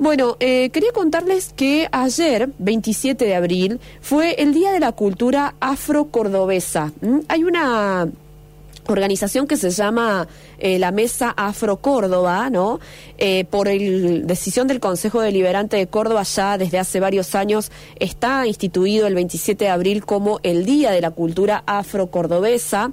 Bueno, eh, quería contarles que ayer, 27 de abril, fue el Día de la Cultura Afro-Cordobesa. Hay una organización que se llama eh, la Mesa Afro Córdoba, ¿no? Eh, por el decisión del Consejo Deliberante de Córdoba ya desde hace varios años está instituido el 27 de abril como el Día de la Cultura Afro Cordobesa.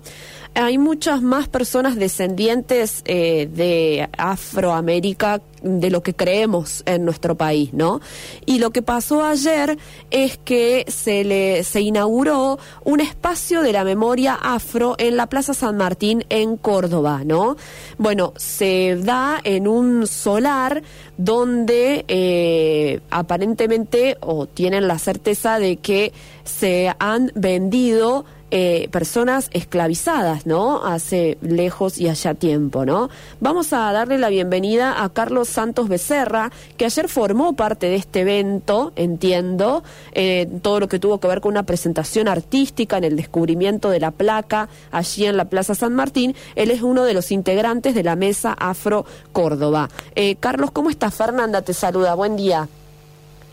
Hay muchas más personas descendientes eh, de Afroamérica de lo que creemos en nuestro país, ¿no? Y lo que pasó ayer es que se le se inauguró un espacio de la memoria afro en la Plaza San Martín en Córdoba, ¿no? Bueno, se da en un solar donde eh, aparentemente o tienen la certeza de que se han vendido eh, personas esclavizadas, ¿no? Hace lejos y allá tiempo, ¿no? Vamos a darle la bienvenida a Carlos Santos Becerra, que ayer formó parte de este evento, entiendo, eh, todo lo que tuvo que ver con una presentación artística en el descubrimiento de la placa allí en la Plaza San Martín. Él es uno de los integrantes de la Mesa Afro Córdoba. Eh, Carlos, ¿cómo estás? Fernanda te saluda. Buen día.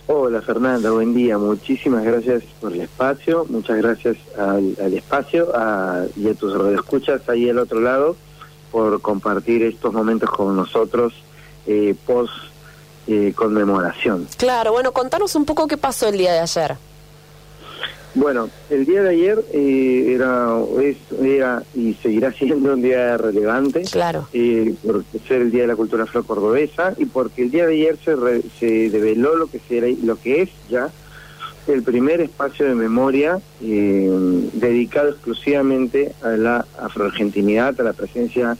Hola Fernanda, buen día. Muchísimas gracias por el espacio. Muchas gracias al, espacio y a tus escuchas ahí al otro lado por compartir estos momentos con nosotros eh, post eh, conmemoración. Claro, bueno, contanos un poco qué pasó el día de ayer. Bueno, el día de ayer eh, era, es, era y seguirá siendo un día relevante. Claro. Eh, por ser el Día de la Cultura Afro-Cordobesa y porque el día de ayer se, se develó lo que, será, lo que es ya el primer espacio de memoria eh, dedicado exclusivamente a la afroargentinidad, a la presencia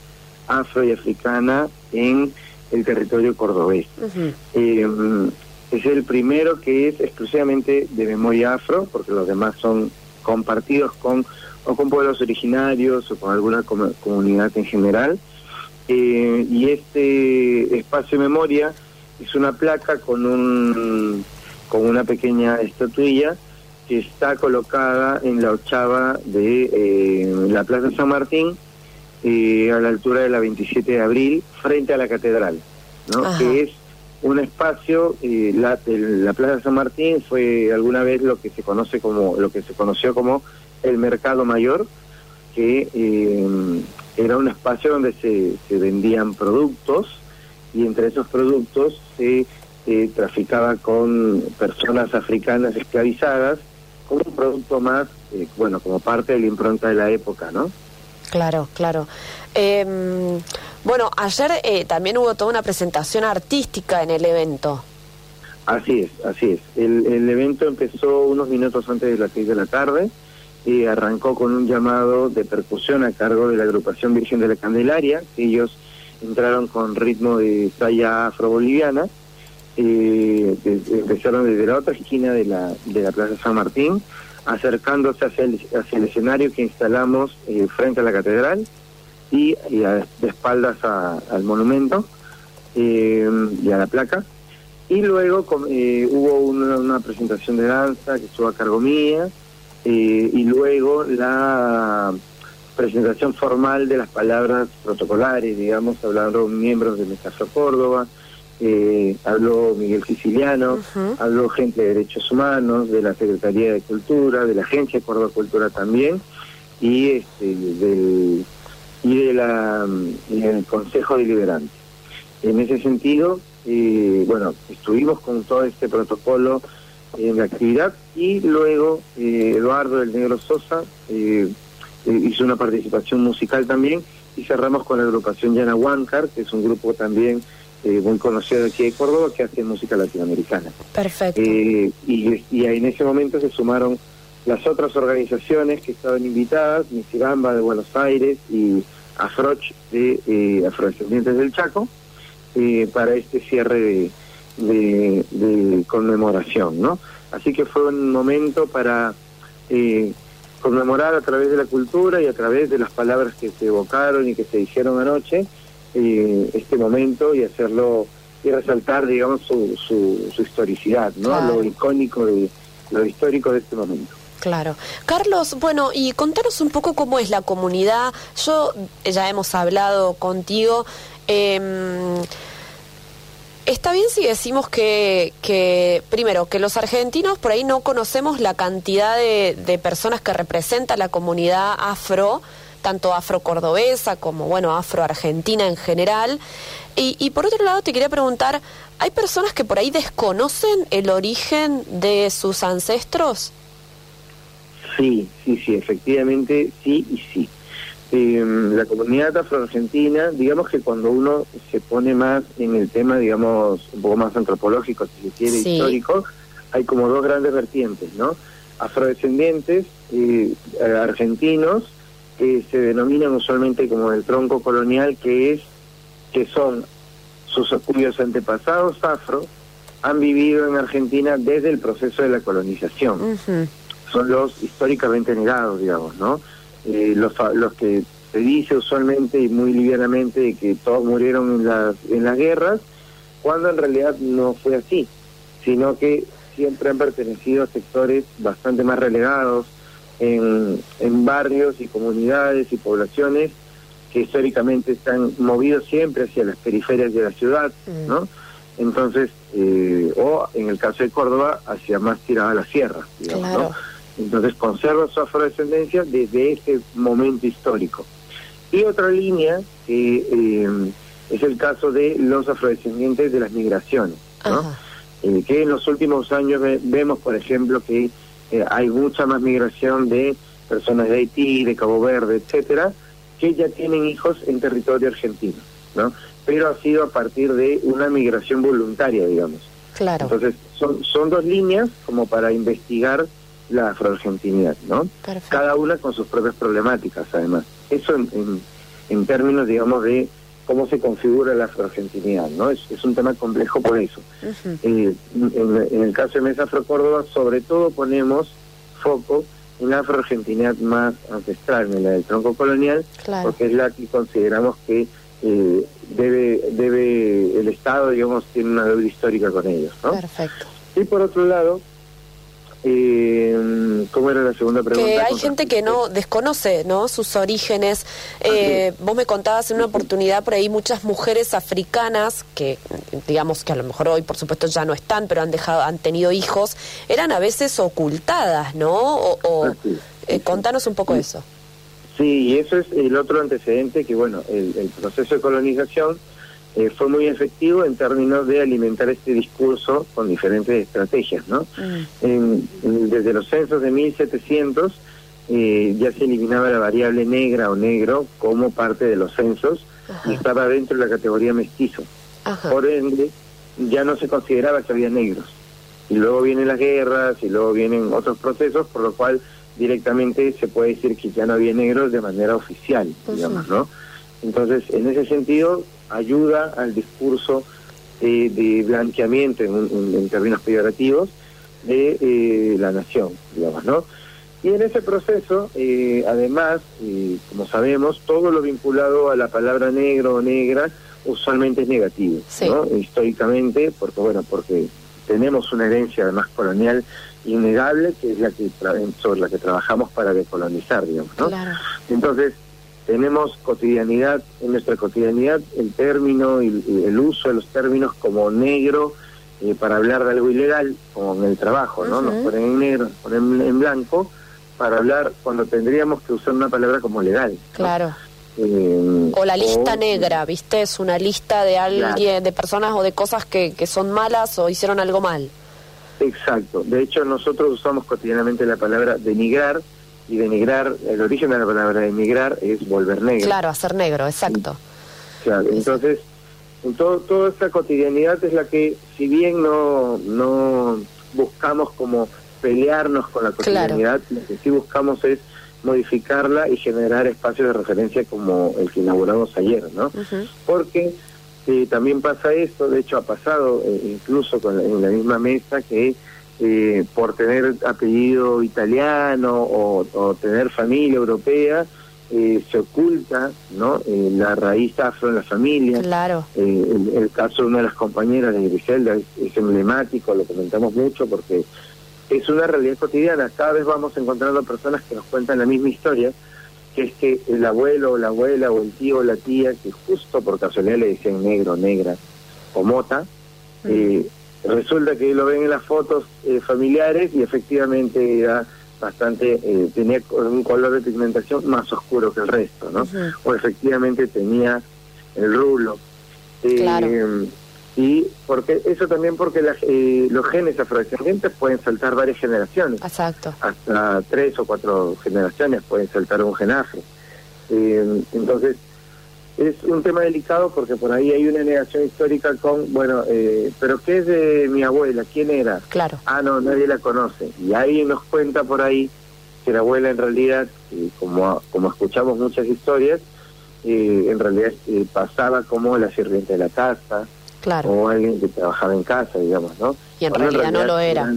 afro y africana en el territorio cordobés es el primero que es exclusivamente de memoria afro, porque los demás son compartidos con o con pueblos originarios o con alguna comunidad en general. Eh, y este espacio de memoria es una placa con un con una pequeña estatuilla que está colocada en la ochava de eh, la Plaza San Martín, eh, a la altura de la 27 de abril, frente a la catedral, ¿no? que es un espacio, eh, la, la Plaza San Martín fue alguna vez lo que se conoce como, lo que se conoció como el Mercado Mayor, que eh, era un espacio donde se, vendían productos y entre esos productos se traficaba con personas africanas esclavizadas como un producto más, eh, bueno, como parte de la impronta de la época, ¿no? Claro, claro. Bueno, ayer eh, también hubo toda una presentación artística en el evento. Así es, así es. El, el evento empezó unos minutos antes de las seis de la tarde y arrancó con un llamado de percusión a cargo de la agrupación Virgen de la Candelaria. Ellos entraron con ritmo de talla afro-boliviana. Eh, empezaron desde la otra esquina de la, de la Plaza San Martín acercándose hacia el, hacia el escenario que instalamos eh, frente a la catedral y, de espaldas al monumento eh, y a la placa. Y luego eh, hubo una, presentación de danza que estuvo a cargo mía y luego la presentación formal de las palabras protocolares, digamos, hablaron miembros de Mestafro Córdoba, eh, habló Miguel Siciliano, habló gente de derechos humanos, de la Secretaría de Cultura, de la Agencia de Córdoba Cultura también, y este, del y de la del Consejo Deliberante. En ese sentido, eh, bueno, estuvimos con todo este protocolo en la actividad y luego eh, Eduardo del Negro Sosa eh, hizo una participación musical también y cerramos con la agrupación Yana Huáncar, que es un grupo también eh, muy conocido aquí de Córdoba que hace música latinoamericana. Perfecto. Eh, y, y, en ese momento se sumaron las otras organizaciones que estaban invitadas, Misiramba de Buenos Aires y Afroch de eh, Afrodescendientes del Chaco, eh, para este cierre de, de, conmemoración, ¿no? Así que fue un momento para eh, conmemorar a través de la cultura y a través de las palabras que se evocaron y que se dijeron anoche, eh, este momento y hacerlo y resaltar, digamos, su, su, historicidad, ¿no? Lo icónico de lo histórico de este momento. Claro. Carlos, bueno, y contanos un poco cómo es la comunidad. Yo ya hemos hablado contigo. Eh, Está bien si decimos que, que, primero, que los argentinos por ahí no conocemos la cantidad de, de personas que representa la comunidad afro, tanto afro-cordobesa como, bueno, afro-argentina en general. Y, y por otro lado, te quería preguntar, ¿hay personas que por ahí desconocen el origen de sus ancestros? Sí, sí, sí, efectivamente, sí y sí. Eh, la comunidad afroargentina, digamos que cuando uno se pone más en el tema, digamos, un poco más antropológico, si se quiere, Sí. histórico, hay como dos grandes vertientes, ¿no? Afrodescendientes eh, argentinos que se denominan usualmente como el tronco colonial, que es que son sus cuyos antepasados afro han vivido en Argentina desde el proceso de la colonización Ujú. Son los históricamente negados, digamos, ¿no? Eh, los, los que se dice usualmente y muy livianamente que todos murieron en las, en las guerras, cuando en realidad no fue así, sino que siempre han pertenecido a sectores bastante más relegados en, en barrios y comunidades y poblaciones que históricamente están movidos siempre hacia las periferias de la ciudad, Mm. ¿no? Entonces, eh, o en el caso de Córdoba, hacia más tirada a la sierra, digamos, Claro. ¿no? Entonces conserva su afrodescendencia desde ese momento histórico. Y otra línea que eh, es el caso de los afrodescendientes de las migraciones, ¿no? Eh, que en los últimos años ve- vemos, por ejemplo, que eh, hay mucha más migración de personas de Haití, de Cabo Verde, etcétera, que ya tienen hijos en territorio argentino, ¿no? Pero ha sido a partir de una migración voluntaria, digamos. Claro. Entonces, son, son dos líneas como para investigar la afroargentinidad, ¿no? Perfecto. Cada una con sus propias problemáticas, además. Eso en, en, en términos, digamos, de cómo se configura la afroargentinidad, ¿no? Es, es un tema complejo por eso. Eh, en, en el caso de Mesa Afro Córdoba, sobre todo ponemos foco en la afroargentinidad más ancestral, en la del tronco colonial, Claro. porque es la que consideramos que eh, debe, debe, el Estado, digamos, tiene una deuda histórica con ellos, ¿no? Perfecto. Y por otro lado, eh, ¿cómo era la segunda pregunta? Que hay gente que no desconoce no sus orígenes. Eh, vos me contabas en una oportunidad por ahí muchas mujeres africanas que digamos que a lo mejor hoy por supuesto ya no están, pero han dejado han tenido hijos, eran a veces ocultadas, ¿no? O, o- es. eh, contanos un poco eso. Sí, y eso es el otro antecedente que, bueno, el, el proceso de colonización eh, fue muy efectivo en términos de alimentar este discurso con diferentes estrategias, ¿no? Mm. En- en- desde los censos de 1700 eh, ya se eliminaba la variable negra o negro como parte de los censos Ajá. y estaba dentro de la categoría mestizo. Ajá. Por ende, ya no se consideraba que había negros. Y luego vienen las guerras y luego vienen otros procesos, por lo cual directamente se puede decir que ya no había negros de manera oficial, Ujú. digamos, ¿no? Entonces, en ese sentido, ayuda al discurso eh, de blanqueamiento, en, en- en términos peyorativos, de eh, la nación, digamos, ¿no? Y en ese proceso, eh, además, eh, como sabemos, todo lo vinculado a la palabra negro o negra usualmente es negativo, Sí. ¿no? Históricamente, porque bueno, porque tenemos una herencia además colonial innegable, que es la que sobre la que trabajamos para decolonizar, digamos, ¿no? Claro. Entonces, tenemos cotidianidad, en nuestra cotidianidad, el término y el uso de los términos como negro eh, para hablar de algo ilegal, como en el trabajo, ¿no? Nos Ujú. ponen en negro, nos ponen en blanco, para hablar cuando tendríamos que usar una palabra como legal. ¿no? Claro. Eh, O la lista o- negra, ¿viste? Es una lista de alguien, de personas o de cosas que, que son malas o hicieron algo mal. Exacto. De hecho, nosotros usamos cotidianamente la palabra denigrar, y denigrar, el origen de la palabra denigrar es volver negro. Claro, hacer negro, exacto. Claro, entonces, en todo, toda esta cotidianidad es la que, si bien no, no buscamos como pelearnos con la cotidianidad, lo que sí buscamos es modificarla y generar espacios de referencia como el que inauguramos ayer, ¿no? Porque eh, también pasa esto, de hecho ha pasado eh, incluso con la- en la misma mesa que eh, por tener apellido italiano o, o tener familia europea, eh, se oculta ¿no? Eh, la raíz afro en la familia. Claro. Eh, el, el caso de una de las compañeras de Griselda es, es emblemático, lo comentamos mucho porque es una realidad cotidiana. Cada vez vamos encontrando personas que nos cuentan la misma historia, que es que el abuelo o la abuela o el tío o la tía, que justo por casualidad le decían negro, negra o mota, Eh, resulta que lo ven en las fotos eh, familiares y efectivamente era bastante, eh, tenía un color de pigmentación más oscuro que el resto, ¿no? O efectivamente tenía el rulo. Claro. Y porque eso también porque los genes afrodescendientes pueden saltar varias generaciones. Exacto. Hasta tres o cuatro generaciones pueden saltar un gen afro. entonces, es un tema delicado porque por ahí hay una negación histórica con, bueno, eh, pero ¿qué es de mi abuela? ¿Quién era? Claro. Ah, no, nadie la conoce. Y ahí nos cuenta por ahí que la abuela en realidad, como, como escuchamos muchas historias, eh, en realidad eh, pasaba como la sirvienta de la casa, claro. o alguien que trabajaba en casa, digamos, ¿no? Y en, realidad, no lo era.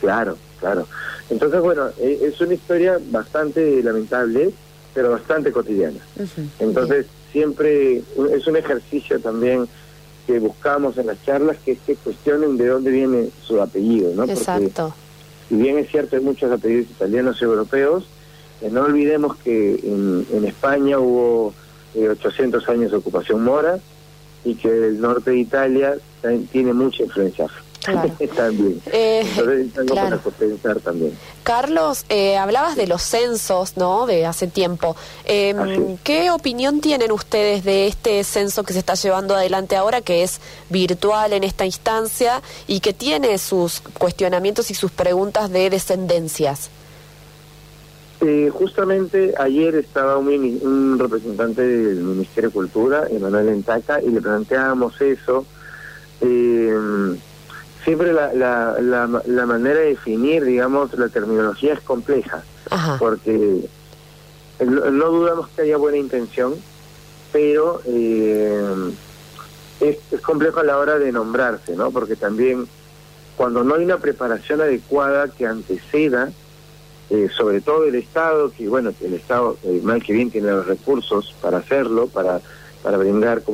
Claro, claro. Entonces, bueno, es una historia bastante lamentable, pero bastante cotidiana. Entonces, siempre es un ejercicio también que buscamos en las charlas, que es que cuestionen de dónde viene su apellido, ¿no? Exacto. si bien es cierto, hay muchos apellidos italianos y europeos, eh, no olvidemos que en, en España hubo 800 eh, años de ocupación mora y que el norte de Italia tiene mucha influencia Claro. también. Eh, claro. pensar también. Carlos, eh, hablabas de los censos, ¿no? De hace tiempo. Eh, ¿Qué opinión tienen ustedes de este censo que se está llevando adelante ahora, que es virtual en esta instancia y que tiene sus cuestionamientos y sus preguntas de descendencias? Eh, justamente ayer estaba un, un, representante del Ministerio de Cultura, Emanuel Entaca, y le planteábamos eso. Eh, siempre la, la, la, manera de definir, digamos, la terminología es compleja, porque no, dudamos que haya buena intención, pero eh, es, complejo a la hora de nombrarse, ¿no? Porque también cuando no hay una preparación adecuada que anteceda, eh, sobre todo el Estado, que bueno, el Estado, eh, mal que bien, tiene los recursos para hacerlo, para, para brindar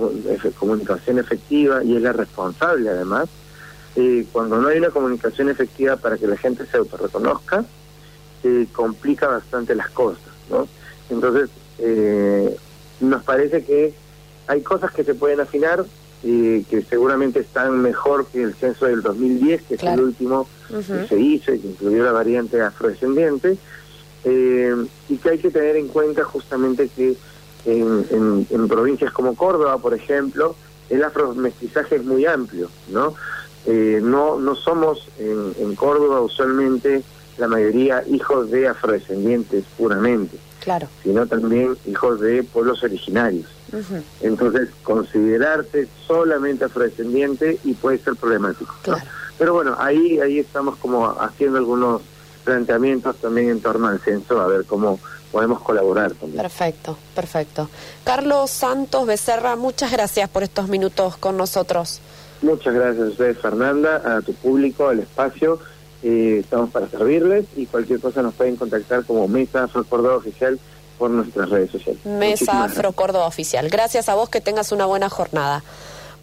comunicación efectiva y es la responsable además, eh, cuando no hay una comunicación efectiva para que la gente se autorreconozca, eh, complica bastante las cosas, ¿no? Entonces, eh, nos parece que hay cosas que se pueden afinar, y que seguramente están mejor que el censo del 2010, que es el último que se hizo y que incluyó la variante afrodescendiente, y que hay que tener en cuenta justamente que en, en provincias como Córdoba, por ejemplo, el afromestizaje es muy amplio, ¿no? Eh, no, no somos en, Córdoba usualmente la mayoría hijos de afrodescendientes puramente, claro. sino también hijos de pueblos originarios. Entonces, considerarse solamente afrodescendiente y puede ser problemático. Pero bueno, ahí, ahí estamos como haciendo algunos planteamientos también en torno al censo, a ver cómo podemos colaborar también. Perfecto, perfecto. Carlos Santos Becerra, muchas gracias por estos minutos con nosotros. Muchas gracias a ustedes, Fernanda, a tu público, al espacio. Eh, estamos para servirles y cualquier cosa nos pueden contactar como Mesa Afro Córdoba Oficial por nuestras redes sociales. Mesa Afro Córdoba Oficial. Gracias a vos, que tengas una buena jornada.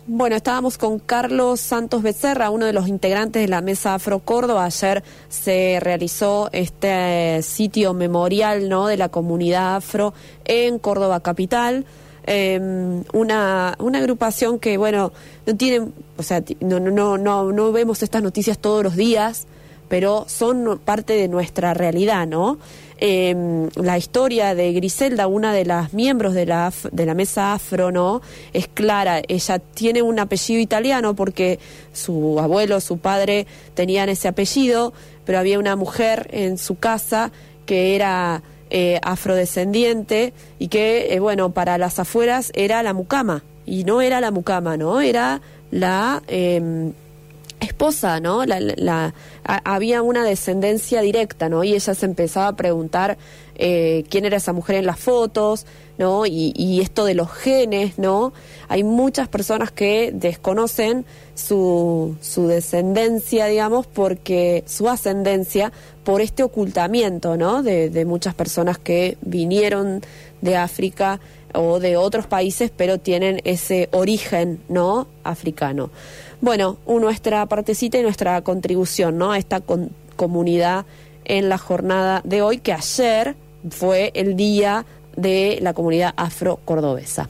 Bueno, estábamos con Carlos Santos Becerra, uno de los integrantes de la Mesa Afro Córdoba. Ayer se realizó este sitio memorial ¿no? de la comunidad afro en Córdoba Capital eh, una, una agrupación que, bueno, no tienen, o sea, no, no, no, no vemos estas noticias todos los días, pero son parte de nuestra realidad, ¿no? Eh, la historia de Griselda, una de las miembros de la, de la mesa afro, ¿no? Es clara, ella tiene un apellido italiano porque su abuelo, su padre tenían ese apellido, pero había una mujer en su casa que era eh, afrodescendiente y que, eh, bueno, para las afueras era la mucama. Y no era la mucama, ¿no? Era la em, esposa, ¿no? La, había una descendencia directa, ¿no? Y ella se empezaba a preguntar eh, quién era esa mujer en las fotos, ¿no? Y, esto de los genes, ¿no? Hay muchas personas que desconocen su, su descendencia, digamos, porque su ascendencia por este ocultamiento, ¿no? De muchas personas que vinieron de África o de otros países, pero tienen ese origen, ¿no? Africano. Bueno, nuestra partecita y nuestra contribución, ¿no? A esta comunidad en la jornada de hoy, que ayer fue el día de la comunidad afro-cordobesa.